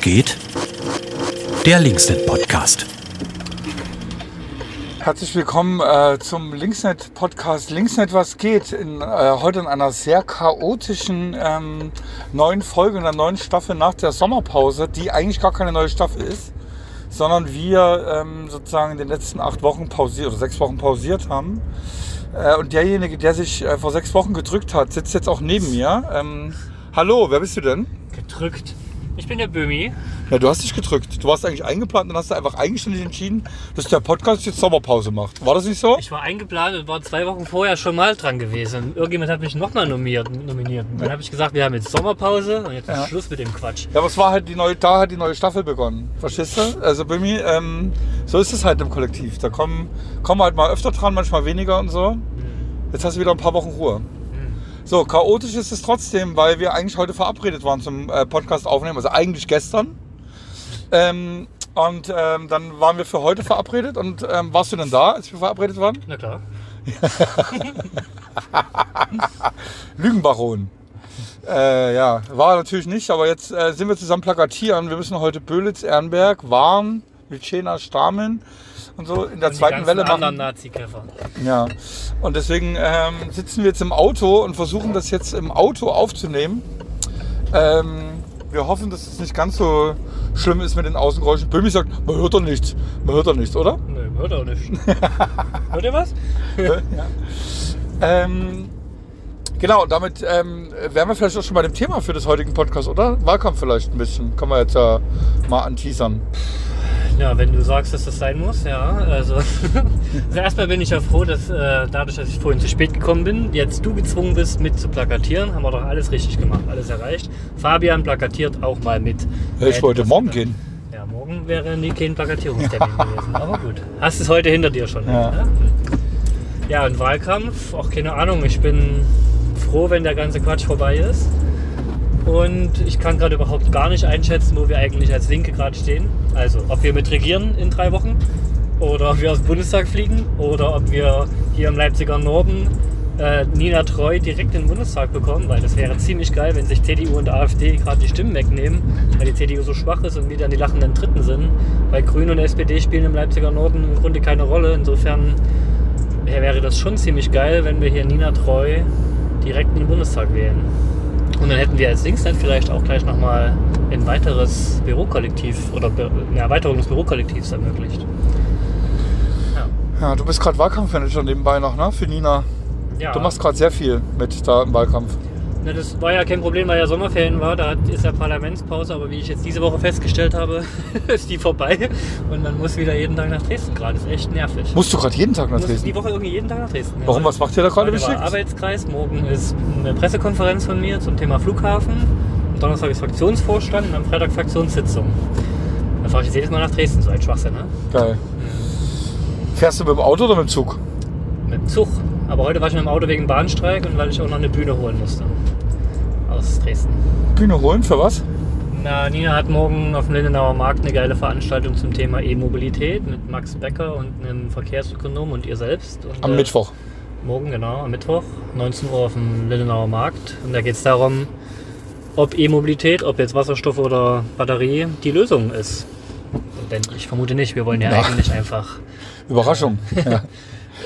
geht? Der Linksnet Podcast. Herzlich willkommen äh, zum Linksnet Podcast Linksnet was geht. In, äh, heute in einer sehr chaotischen ähm, neuen Folge, in der neuen Staffel nach der Sommerpause, die eigentlich gar keine neue Staffel ist, sondern wir ähm, sozusagen in den letzten acht Wochen pausiert oder sechs Wochen pausiert haben. Äh, und derjenige, der sich äh, vor sechs Wochen gedrückt hat, sitzt jetzt auch neben mir. Ähm, hallo, wer bist du denn? Gedrückt. Ich bin der Bömi. Ja, du hast dich gedrückt. Du warst eigentlich eingeplant und hast du einfach eigenständig entschieden, dass der Podcast jetzt Sommerpause macht. War das nicht so? Ich war eingeplant und war zwei Wochen vorher schon mal dran gewesen. Irgendjemand hat mich nochmal nominiert, nominiert. Und dann habe ich gesagt, wir haben jetzt Sommerpause und jetzt Ja. ist Schluss mit dem Quatsch. Ja, aber es war halt die neue, da hat die neue Staffel begonnen. Verstehst du? Also bei mir, ähm, so ist es halt im Kollektiv. Da kommen, kommen halt mal öfter dran, manchmal weniger und so. Jetzt hast du wieder ein paar Wochen Ruhe. So, chaotisch ist es trotzdem, weil wir eigentlich heute verabredet waren zum äh, Podcast aufnehmen. Also eigentlich gestern. Ähm, und ähm, dann waren wir für heute verabredet. Und ähm, warst du denn da, als wir verabredet waren? Na klar. Lügenbaron. Äh, ja, war natürlich nicht, aber jetzt äh, sind wir zusammen plakatieren. Wir müssen heute Böhlitz, Ehrenberg, Warn, Milchena, Stamen und so in der Und die zweiten ganzen Welle anderen machen. Nazi-Käfer. Ja, und deswegen ähm, sitzen wir jetzt im Auto und versuchen das jetzt im Auto aufzunehmen. Ähm, wir hoffen, dass es nicht ganz so schlimm ist mit den Außengeräuschen. Böhmi sagt, man hört doch nichts. Man hört doch nichts, oder? Nö, hört auch nicht. hört ihr was? ja. ähm, genau, damit ähm, wären wir vielleicht auch schon bei dem Thema für das heutigen Podcast, oder? Wahlkampf vielleicht ein bisschen. Kann man jetzt ja mal anteasern. Ja, wenn du sagst, dass das sein muss, ja. Also, also erstmal bin ich ja froh, dass äh, dadurch, dass ich vorhin zu spät gekommen bin, jetzt du gezwungen bist, mit zu plakatieren. Haben wir doch alles richtig gemacht, alles erreicht. Fabian plakatiert auch mal mit. Ja, ich Hätte wollte morgen gehen. Ja, morgen wäre nie kein Plakatierungstermin gewesen. Aber gut. Hast es heute hinter dir schon. Ja. Ne? Ja, und Wahlkampf, auch keine Ahnung. Ich bin froh, wenn der ganze Quatsch vorbei ist. Und ich kann gerade überhaupt gar nicht einschätzen, wo wir eigentlich als Linke gerade stehen. Also, ob wir mit regieren in drei Wochen oder ob wir aus dem Bundestag fliegen oder ob wir hier im Leipziger Norden äh, Nina Treu direkt in den Bundestag bekommen, weil das wäre ziemlich geil, wenn sich CDU und AfD gerade die Stimmen wegnehmen, weil die CDU so schwach ist und wir dann die lachenden Dritten sind. Weil Grüne und SPD spielen im Leipziger Norden im Grunde keine Rolle. Insofern wäre das schon ziemlich geil, wenn wir hier Nina Treu direkt in den Bundestag wählen. Und dann hätten wir als Linksnet vielleicht auch gleich nochmal ein weiteres Bürokollektiv oder eine Erweiterung des Bürokollektivs ermöglicht. Ja, du bist gerade Wahlkampfmanager nebenbei noch, ne? Für Nina. Ja, Du machst gerade sehr viel mit da im Wahlkampf. Na, das war ja kein Problem, weil ja Sommerferien war. Da ist ja Parlamentspause, aber wie ich jetzt diese Woche festgestellt habe, ist die vorbei. Und man muss wieder jeden Tag nach Dresden gerade. Das ist echt nervig. Musst du gerade jeden Tag nach Dresden? die Woche irgendwie jeden Tag nach Dresden. ja. Warum? Was macht ihr da gerade wichtig? Arbeitskreis, morgen ist eine Pressekonferenz von mir zum Thema Flughafen. Am Donnerstag ist Fraktionsvorstand und am Freitag Fraktionssitzung. Da fahre ich jetzt jedes Mal nach Dresden, so ein Schwachsinn, ne? Geil. Fährst du mit dem Auto oder mit dem Zug? Mit dem Zug. Aber heute war ich mit dem Auto wegen Bahnstreik und weil ich auch noch eine Bühne holen musste. Aus Dresden. Bühne holen für was? Na, Nina hat morgen auf dem Lindenauer Markt eine geile Veranstaltung zum Thema E-Mobilität mit Max Becker und einem Verkehrsökonom und ihr selbst. Und, Am äh, Mittwoch. Morgen, genau, am Mittwoch, 19 Uhr auf dem Lindenauer Markt. Und da geht es darum, ob E-Mobilität, ob jetzt Wasserstoff oder Batterie, die Lösung ist. Denn ich vermute nicht, wir wollen ja Ja. eigentlich einfach Überraschung. Ja.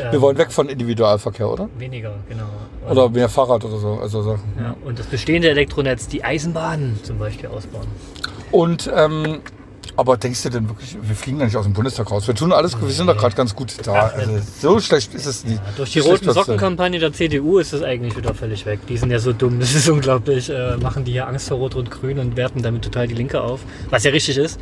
Äh, Wir wollen weg von Individualverkehr, oder? weniger, genau. Und, Oder mehr Fahrrad oder so. Also so. ja, und das bestehende Elektronetz, die Eisenbahnen zum Beispiel ausbauen. Und, ähm, aber denkst du denn wirklich, wir fliegen da nicht aus dem Bundestag raus? Wir tun alles, wir sind da gerade ganz gut da. Also, so schlecht ist es nicht. Ja, durch die roten. Sockenkampagne der CDU ist das eigentlich wieder völlig weg. Die sind ja so dumm, das ist unglaublich. Äh, machen die ja Angst vor Rot und Grün und werten damit total die Linke auf. Was ja richtig ist.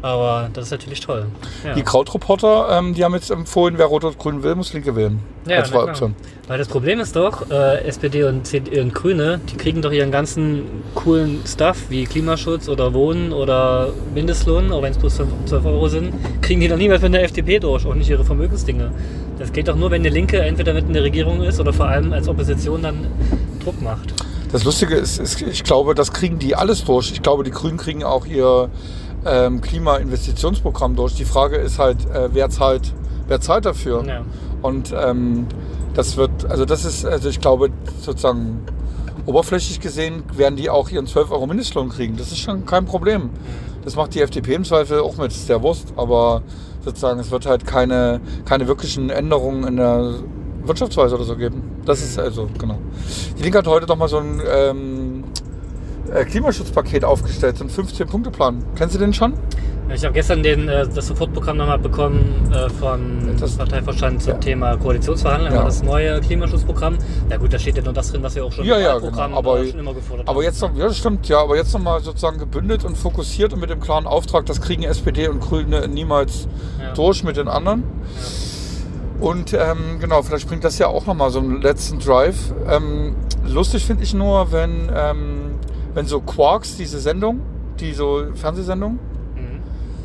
Aber das ist natürlich toll. Ja. Die Krautreporter, ähm, die haben jetzt empfohlen, wer Rot und Grün will, muss Linke wählen. Ja, Als na klar. Weil das Problem ist doch, äh, SPD und, CD und Grüne, die kriegen doch ihren ganzen coolen Stuff wie Klimaschutz oder Wohnen oder Mindestlohn, auch wenn es bloß 12 Euro sind, kriegen die doch niemals von der FDP durch, auch nicht ihre Vermögensdinge. Das geht doch nur, wenn eine Linke entweder mit in der Regierung ist oder vor allem als Opposition dann Druck macht. Das Lustige ist, ist, ich glaube, das kriegen die alles durch. Ich glaube, die Grünen kriegen auch ihr ähm, Klimainvestitionsprogramm durch. Die Frage ist halt, äh, wer zahlt, wer zahlt dafür? Ja. Und ähm, das wird, also das ist, also ich glaube, sozusagen oberflächlich gesehen werden die auch ihren 12 Euro Mindestlohn kriegen. Das ist schon kein Problem. Das macht die FDP im Zweifel auch mit, ist der Wurst, aber sozusagen es wird halt keine, keine wirklichen Änderungen in der Wirtschaftsweise oder so geben. Das ist also, genau. Die Linke hat heute noch mal so ein ähm, äh, Klimaschutzpaket aufgestellt, so einen 15-Punkte-Plan. Kennst du den schon? Ich habe gestern den, äh, das Sofortprogramm nochmal bekommen äh, vom Das- Parteivorstand zum ja. Thema Koalitionsverhandlungen, Ja. das neue Klimaschutzprogramm. Na gut, da steht ja nur das drin, was wir auch schon Ja, im ja, Wahlprogramm genau. Aber- äh, schon immer gefordert Aber haben. jetzt noch, ja, stimmt, ja, aber jetzt nochmal sozusagen gebündelt und fokussiert und mit dem klaren Auftrag, das kriegen SPD und Grüne niemals durch mit den anderen. Und ähm, genau, vielleicht bringt das ja auch nochmal so einen letzten Drive. Ähm, lustig finde ich nur, wenn, ähm, wenn so Quarks, diese Sendung, die so Fernsehsendung.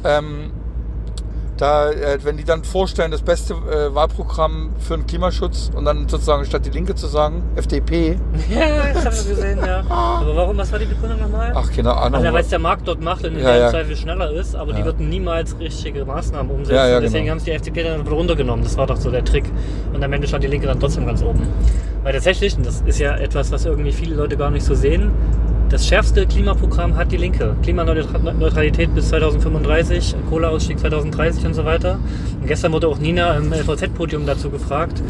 Ähm, da, äh, wenn die dann vorstellen, das beste äh, Wahlprogramm für den Klimaschutz und dann sozusagen statt die Linke zu sagen, FDP, Ja, ich habe das gesehen, ja. Aber warum, was war die Begründung nochmal? ach, keine Ahnung. Also, weil es der Markt dort macht und in Ja, der ja. im Zweifel schneller ist, aber die Ja. würden niemals richtige Maßnahmen umsetzen. Ja, ja, Deswegen genau. haben es die FDP dann runtergenommen. Das war doch so der Trick. Und am Ende stand die Linke dann trotzdem ganz oben. Weil tatsächlich, und das ist ja etwas, was irgendwie viele Leute gar nicht so sehen, das schärfste Klimaprogramm hat die Linke. Klimaneutralität bis 2035, Kohleausstieg 2030 und so weiter. Und gestern wurde auch Nina im LVZ-Podium dazu gefragt,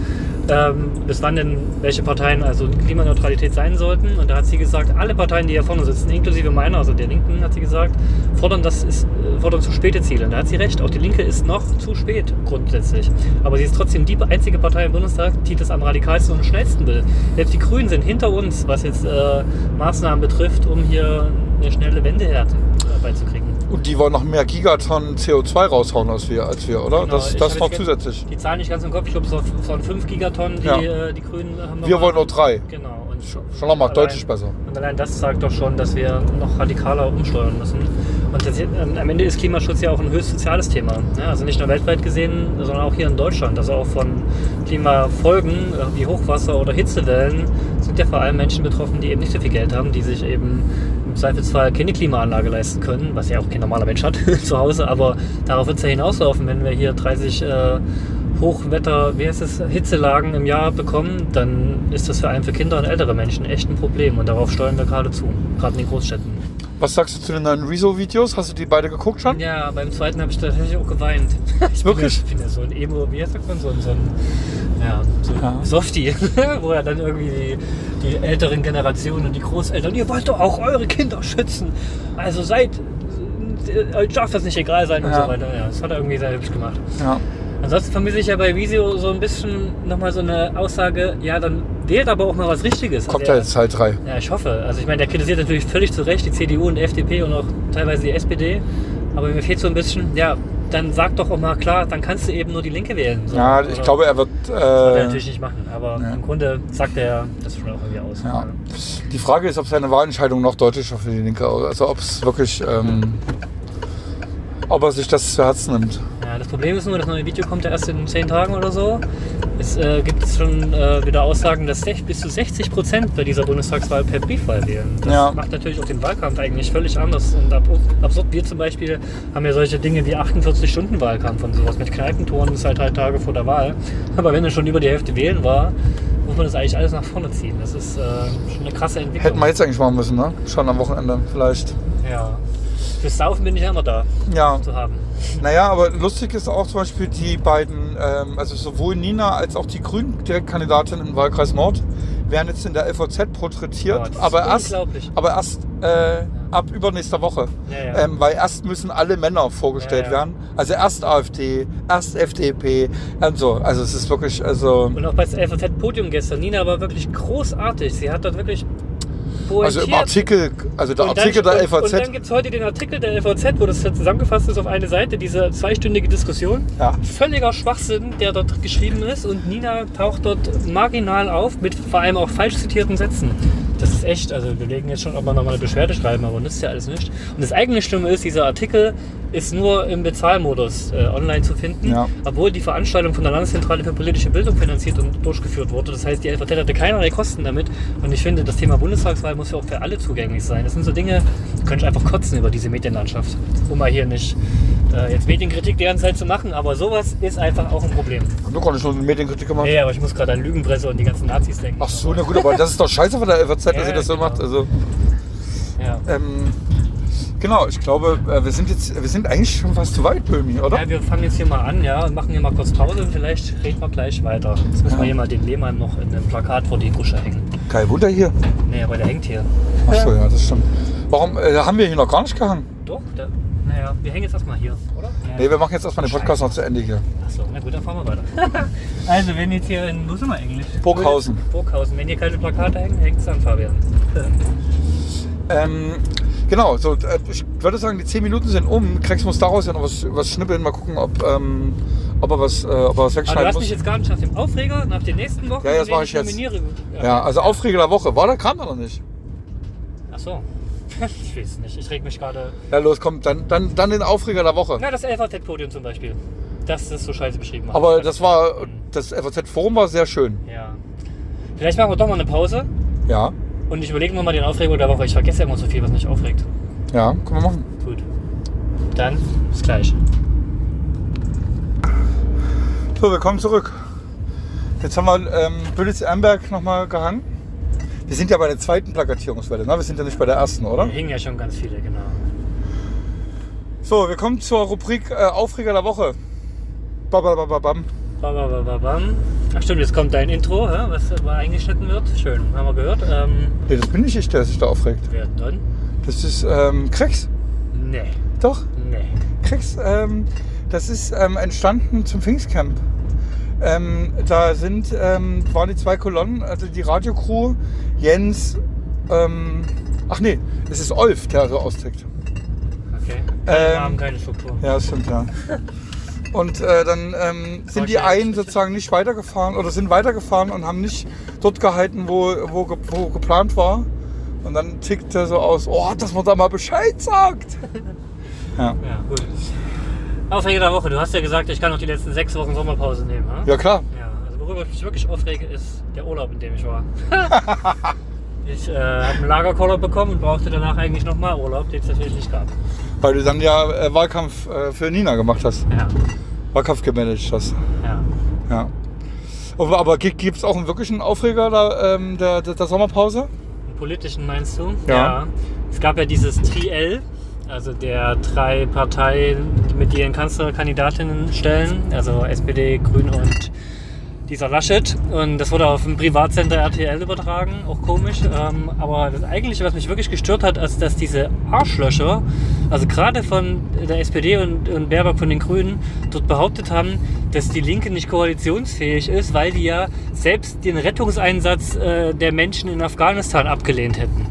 ähm, bis wann denn welche Parteien also Klimaneutralität sein sollten. Und da hat sie gesagt, alle Parteien, die hier vorne sitzen, inklusive meiner, also der Linken, hat sie gesagt, fordern, das ist, äh, fordern zu späte Ziele. Da hat sie recht, auch die Linke ist noch zu spät grundsätzlich. Aber sie ist trotzdem die einzige Partei im Bundestag, die das am radikalsten und schnellsten will. Selbst die Grünen sind hinter uns, was jetzt äh, Maßnahmen betrifft, um hier eine schnelle Wende herbeizukriegen. Und die wollen noch mehr Gigatonnen CO2 raushauen als wir, als wir oder? Genau, das das noch zusätzlich. Die Zahlen nicht ganz im Kopf, ich glaube, es waren 5 Gigatonnen, die Ja. äh, die Grünen haben. Wir wollen nur drei. Genau. Schon nochmal deutlich besser. Und allein das sagt doch schon, dass wir noch radikaler umsteuern müssen. Und das, ähm, am Ende ist Klimaschutz ja auch ein höchst soziales Thema. Ja, also nicht nur weltweit gesehen, sondern auch hier in Deutschland. Also auch von Klimafolgen äh, wie Hochwasser oder Hitzewellen sind ja vor allem Menschen betroffen, die eben nicht so viel Geld haben, die sich eben im Zweifelsfall keine Klimaanlage leisten können, was ja auch kein normaler Mensch hat zu Hause. Aber darauf wird es ja hinauslaufen, wenn wir hier 30 äh, Hochwetter, wie heißt es, Hitzelagen im Jahr bekommen, dann ist das für einen für Kinder und ältere Menschen echt ein Problem. Und darauf steuern wir gerade zu, gerade in den Großstädten. Was sagst du zu den neuen Rezo-Videos? Hast du die beide geguckt schon? Ja, beim zweiten habe ich tatsächlich auch geweint. Ich Wirklich? Bin, ich bin ja so ein Emo, wie sagt man, so ein, so ein ja, so Ja. Softie, wo er dann irgendwie die, die älteren Generationen und die Großeltern, ihr wollt doch auch eure Kinder schützen. Also seid, äh, euch darf das nicht egal sein und Ja. so weiter. Ja, das hat er irgendwie sehr hübsch gemacht. Ja. Ansonsten vermisse ich ja bei Visio so ein bisschen nochmal so eine Aussage, ja, dann wählt aber auch mal was Richtiges. Kommt also ja jetzt Teil 3. Ja, ich hoffe. Also ich meine, der kritisiert natürlich völlig zu Recht die CDU und die FDP und auch teilweise die SPD. Aber mir fehlt so ein bisschen, ja, dann sag doch auch mal klar, dann kannst du eben nur die Linke wählen. So. Ja, ich Oder- glaube, er wird. Das wird er Äh, natürlich nicht machen, aber ja. im Grunde sagt er das schon auch irgendwie aus. ja. Die Frage ist, ob seine Wahlentscheidung noch deutlicher für die Linke. Also, ob es wirklich. Ähm, ob er sich das zu Herzen nimmt. Ja, das Problem ist nur, das neue Video kommt ja erst in zehn Tagen oder so. Es äh, gibt schon äh, wieder Aussagen, dass bis zu 60 Prozent bei dieser Bundestagswahl per Briefwahl wählen. Das Ja. macht natürlich auch den Wahlkampf eigentlich völlig anders und ab absurd. Wir zum Beispiel haben ja solche Dinge wie 48-Stunden-Wahlkampf und sowas mit Kneipentouren ist halt drei Tage vor der Wahl. Aber wenn er schon über die Hälfte wählen war, muss man das eigentlich alles nach vorne ziehen. Das ist äh, schon eine krasse Entwicklung. Hätten wir jetzt eigentlich machen müssen, ne? Schon am Wochenende vielleicht. Ja. Fürs Saufen bin ich ja immer da Ja, zu haben. naja, aber lustig ist auch zum Beispiel die beiden, ähm, also sowohl Nina als auch die Grünen Direktkandidatin im Wahlkreis Nord werden jetzt in der LVZ porträtiert, ist aber erst, aber erst äh, ab übernächster Woche. Ja, ja. Ähm, weil erst müssen alle Männer vorgestellt Ja, ja. werden. Also erst AfD, erst FDP und so. Also es ist wirklich, also, Und auch bei das LVZ-Podium gestern. Nina war wirklich großartig. Sie hat dort wirklich also im. Artikel, also der Und dann- Artikel der und, LVZ. Und dann gibt es heute den Artikel der LVZ, wo das zusammengefasst ist auf eine Seite, diese zweistündige Diskussion. Ja. Völliger Schwachsinn, der dort geschrieben ist. Und Nina taucht dort marginal auf mit vor allem auch falsch zitierten Sätzen. Das ist echt, also wir legen jetzt schon, ob wir nochmal eine Beschwerde schreiben, aber nützt ja alles nicht. Und das eigene Stimme ist, dieser Artikel ist nur im Bezahlmodus äh, online zu finden, Ja. obwohl die Veranstaltung von der Landeszentrale für politische Bildung finanziert und durchgeführt wurde. Das heißt, die LVZ hatte keinerlei Kosten damit. Und ich finde, das Thema Bundestagswahl muss ja auch für alle zugänglich sein. Das sind so Dinge, da könnte ich einfach kotzen über diese Medienlandschaft. Um mal hier nicht äh, jetzt Medienkritik die ganze Zeit zu machen, aber sowas ist einfach auch ein Problem. Du konntest schon Medienkritik gemacht. Nee, aber ich muss gerade an Lügenpresse und die ganzen Nazis denken. Ach so, na gut, aber das ist doch scheiße von der LVZ, dass Ja, sie das so genau. macht. Also, Ja. ähm, Genau, ich glaube, äh, wir sind jetzt, wir sind eigentlich schon fast zu weit, Böhmi, oder? Ja, wir fangen jetzt hier mal an, ja, und machen hier mal kurz Pause und vielleicht reden wir gleich weiter. Jetzt müssen wir hier mal den Lehmann noch in einem Plakat vor die Gusche hängen. Kein Wunder hier. Nee, aber der hängt hier. Achso, ja, das stimmt. Warum äh, haben wir hier noch gar nicht gehangen? Doch, der, naja, wir hängen jetzt erstmal hier, oder? Ja. Nee, wir machen jetzt erstmal den Podcast noch zu Ende hier. Achso, na gut, dann fahren wir weiter. also, wenn jetzt hier in, wo sind wir eigentlich? Burghausen. Burghausen. Wenn hier keine Plakate hängen, hängt es an Fabian. Ähm, genau, so, äh, ich würde sagen, die 10 Minuten sind um. Krex muss daraus ja noch was, was schnippeln. Mal gucken, ob, ähm, ob, er, was, äh, ob er was Aber du wegschneiden hast muss. mich jetzt gar nicht nach dem Aufreger, nach den nächsten Wochen, Ja, das den mache ich jetzt. nominiere. Ja, also Aufreger der Woche. War der kam er noch nicht? Achso. Ich weiß nicht, ich reg mich gerade. Ja, los, komm, dann, dann, dann den Aufreger der Woche. Na, das LVZ-Podium zum Beispiel. Das ist so scheiße beschrieben. hat. Aber das war, das FAZ-Forum war sehr schön. Ja. Vielleicht machen wir doch mal eine Pause Ja, und ich überlege mir mal den Aufreger der Woche. Ich vergesse ja immer so viel, was mich aufregt. ja, können wir machen. Gut. Dann bis gleich. So, willkommen zurück. Jetzt haben wir ähm, Bülitz-Amberg nochmal gehangen. Wir sind ja bei der zweiten Plakatierungswelle, ne? Wir sind ja nicht bei der ersten, oder? Da hingen ja schon ganz viele, genau. So, wir kommen zur Rubrik äh, Aufreger der Woche. Bababababam. Bam, bam, bam, bam, bam. Ach stimmt, jetzt kommt dein Intro, hä, was mal eingeschnitten wird. Schön, haben wir gehört. Ähm, Nee, das bin nicht ich, der sich da aufregt. wer dann? Das ist ähm, Krex. Nee, Doch, nee. Krex. Ähm, das ist ähm, entstanden zum Pfingstcamp. Ähm, da sind, ähm, waren die zwei Kolonnen, also die Radiocrew, Jens, ähm, ach nee, es ist Olf, der so austickt. Okay. Keine Ähm, Namen, keine Struktur. Ja, stimmt, ja. Und äh, dann ähm, sind die einen sozusagen nicht weitergefahren oder sind weitergefahren und haben nicht dort gehalten, wo, wo, ge- wo geplant war. Und dann tickt er so aus, oh, dass man da mal Bescheid sagt. Ja, Ja, gut. Aufreger der Woche. Du hast ja gesagt, ich kann noch die letzten sechs Wochen Sommerpause nehmen. hä? ja klar. Ja, also worüber ich mich wirklich aufrege, ist der Urlaub, in dem ich war. ich äh, habe einen Lagerkoller bekommen und brauchte danach eigentlich nochmal Urlaub, den es natürlich nicht gab. Weil du dann ja äh, Wahlkampf äh, für Nina gemacht hast. Ja, Wahlkampf gemanagt hast. ja. Ja. Aber, aber gibt es auch einen wirklichen Aufreger da, ähm, der, der, der Sommerpause? Einen politischen meinst du? Ja. Es gab ja dieses Triell, also der drei Parteien, mit ihren Kanzlerkandidatinnen stellen, also SPD, Grüne und dieser Laschet. Und das wurde auf dem Privatsender RTL übertragen, auch komisch. Ähm, aber das eigentliche, was mich wirklich gestört hat, ist, dass diese Arschlöcher, also gerade von der SPD und, und Baerbock von den Grünen, dort behauptet haben, dass die Linke nicht koalitionsfähig ist, weil die ja selbst den Rettungseinsatz äh, der Menschen in Afghanistan abgelehnt hätten.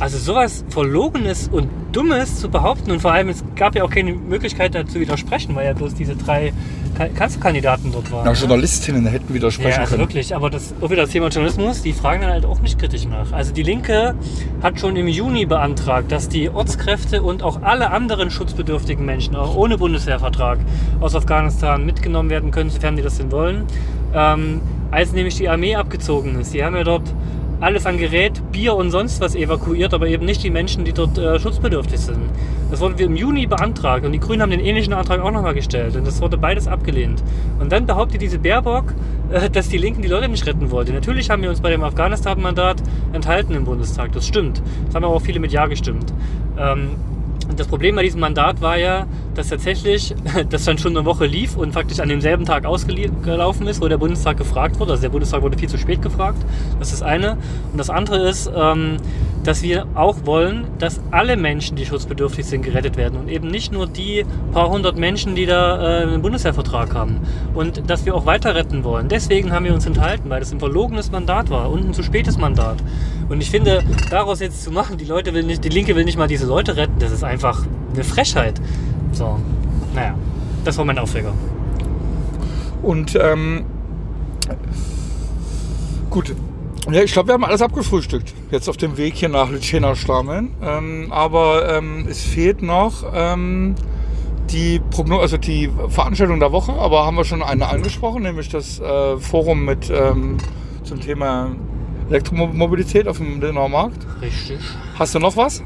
Also sowas Verlogenes und Dummes zu behaupten und vor allem es gab ja auch keine Möglichkeit dazu widersprechen, weil ja bloß diese drei Ka- Kanzlerkandidaten dort waren. Na, ne? Journalistinnen hätten widersprechen Ja, also können. wirklich, aber das auch wieder das Thema Journalismus, die fragen dann halt auch nicht kritisch nach. Also die Linke hat schon im Juni beantragt, dass die Ortskräfte und auch alle anderen schutzbedürftigen Menschen, auch ohne Bundeswehrvertrag, aus Afghanistan mitgenommen werden können, sofern die das denn wollen. Ähm, als nämlich die Armee abgezogen ist. Die haben ja dort alles an Gerät, Bier und sonst was evakuiert, aber eben nicht die Menschen, die dort äh, schutzbedürftig sind. Das wurde im Juni beantragt und die Grünen haben den ähnlichen Antrag auch nochmal gestellt und das wurde beides abgelehnt. Und dann behauptet diese Baerbock, äh, dass die Linken die Leute nicht retten wollte. Natürlich haben wir uns bei dem Afghanistan-Mandat enthalten im Bundestag, das stimmt. Das haben aber auch viele mit Ja gestimmt. Ähm, und das Problem bei diesem Mandat war ja, dass tatsächlich das dann schon eine Woche lief und faktisch an demselben Tag ausgelaufen ist, wo der Bundestag gefragt wurde. Also der Bundestag wurde viel zu spät gefragt. Das ist das eine. Und das andere ist, ähm, dass wir auch wollen, dass alle Menschen, die schutzbedürftig sind, gerettet werden und eben nicht nur die paar hundert Menschen, die da äh, einen Bundeswehrvertrag haben. Und dass wir auch weiter retten wollen. Deswegen haben wir uns enthalten, weil das ein verlogenes Mandat war und ein zu spätes Mandat. Und ich finde, daraus jetzt zu machen, die Leute will nicht, die Linke will nicht mal diese Leute retten, das ist einfach eine Frechheit. So, naja, das war mein Aufreger. Und ähm, gut. Ja, ich glaube, wir haben alles abgefrühstückt. Jetzt auf dem Weg hier nach Lütschena Stameln. Ähm, aber ähm, es fehlt noch ähm, die Prognose, also die Veranstaltung der Woche. Aber haben wir schon eine angesprochen, nämlich das äh, Forum mit ähm, zum Thema Elektromobilität auf dem Linauer Markt. Richtig. Hast du noch was?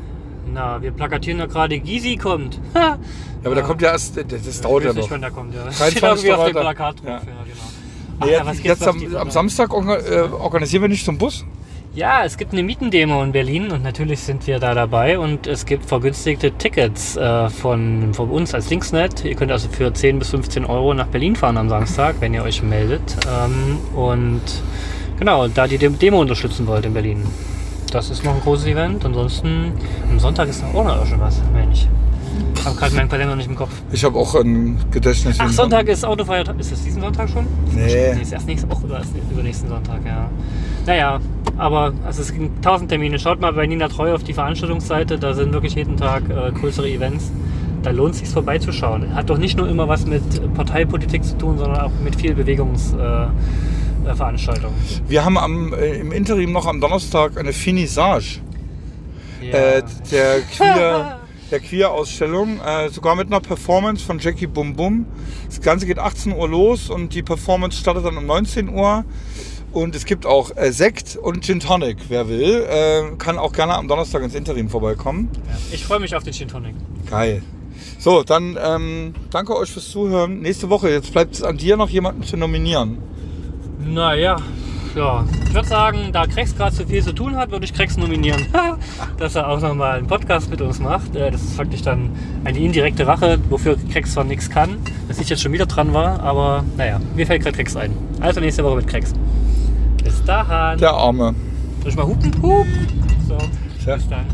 Na, wir plakatieren ja gerade, Gysi kommt. Ja, aber da kommt ja erst, das, das dauert ja weiß nicht, noch. wann der kommt, ja. 23. Steht irgendwie auf dem. Plakat drauf, Ja. Nee, Ach, jetzt jetzt am, am Samstag äh, organisieren wir nicht zum Bus. Ja, es gibt eine Mietendemo in Berlin und natürlich sind wir da dabei und es gibt vergünstigte Tickets äh, von, von uns als Linksnet. Ihr könnt also für 10 bis 15 Euro nach Berlin fahren am Samstag, wenn ihr euch meldet. Ähm, und genau, da die Dem- Demo unterstützen wollt in Berlin. Das ist noch ein großes Event. Ansonsten am Sonntag ist noch auch noch schon was, meine ich. Ich habe gerade meinen Kalender nicht im Kopf. Ich habe auch ein Gedächtnis. Ach, Sonntag ist Autofeiertag. Ist es diesen Sonntag schon? Nee. Ist erst nächste Woche oder erst übernächsten Sonntag, ja. Naja, aber also es gibt tausend Termine. Schaut mal bei Nina Treu auf die Veranstaltungsseite, da sind wirklich jeden Tag äh, größere Events. Da lohnt es sich vorbeizuschauen. Hat doch nicht nur immer was mit Parteipolitik zu tun, sondern auch mit viel Bewegungsveranstaltungen. Äh, Veranstaltungen. Wir haben am, äh, im Interim noch am Donnerstag eine Finissage ja. äh, der Queer. Der Queer-Ausstellung, äh, sogar mit einer Performance von Jackie Bum Bum. Das Ganze geht 18 Uhr los und die Performance startet dann um 19 Uhr. Und es gibt auch äh, Sekt und Gin Tonic, wer will. Äh, kann auch gerne am Donnerstag ins Interim vorbeikommen. ich freue mich auf den Gin Tonic. Geil. So, dann ähm, danke euch fürs Zuhören. Nächste Woche, jetzt bleibt es an dir noch jemanden zu nominieren. Naja, ja. Ich würde sagen, da Krex gerade zu viel zu tun hat, würde ich Krex nominieren. dass er auch nochmal einen Podcast mit uns macht. Äh, Das ist faktisch dann eine indirekte Rache, wofür Krex zwar nichts kann, dass ich jetzt schon wieder dran war, aber naja, mir fällt gerade Krex ein. Also nächste Woche mit Krex. Bis dahin. Der Arme. Soll ich mal hupen? Hup. So, bis dann.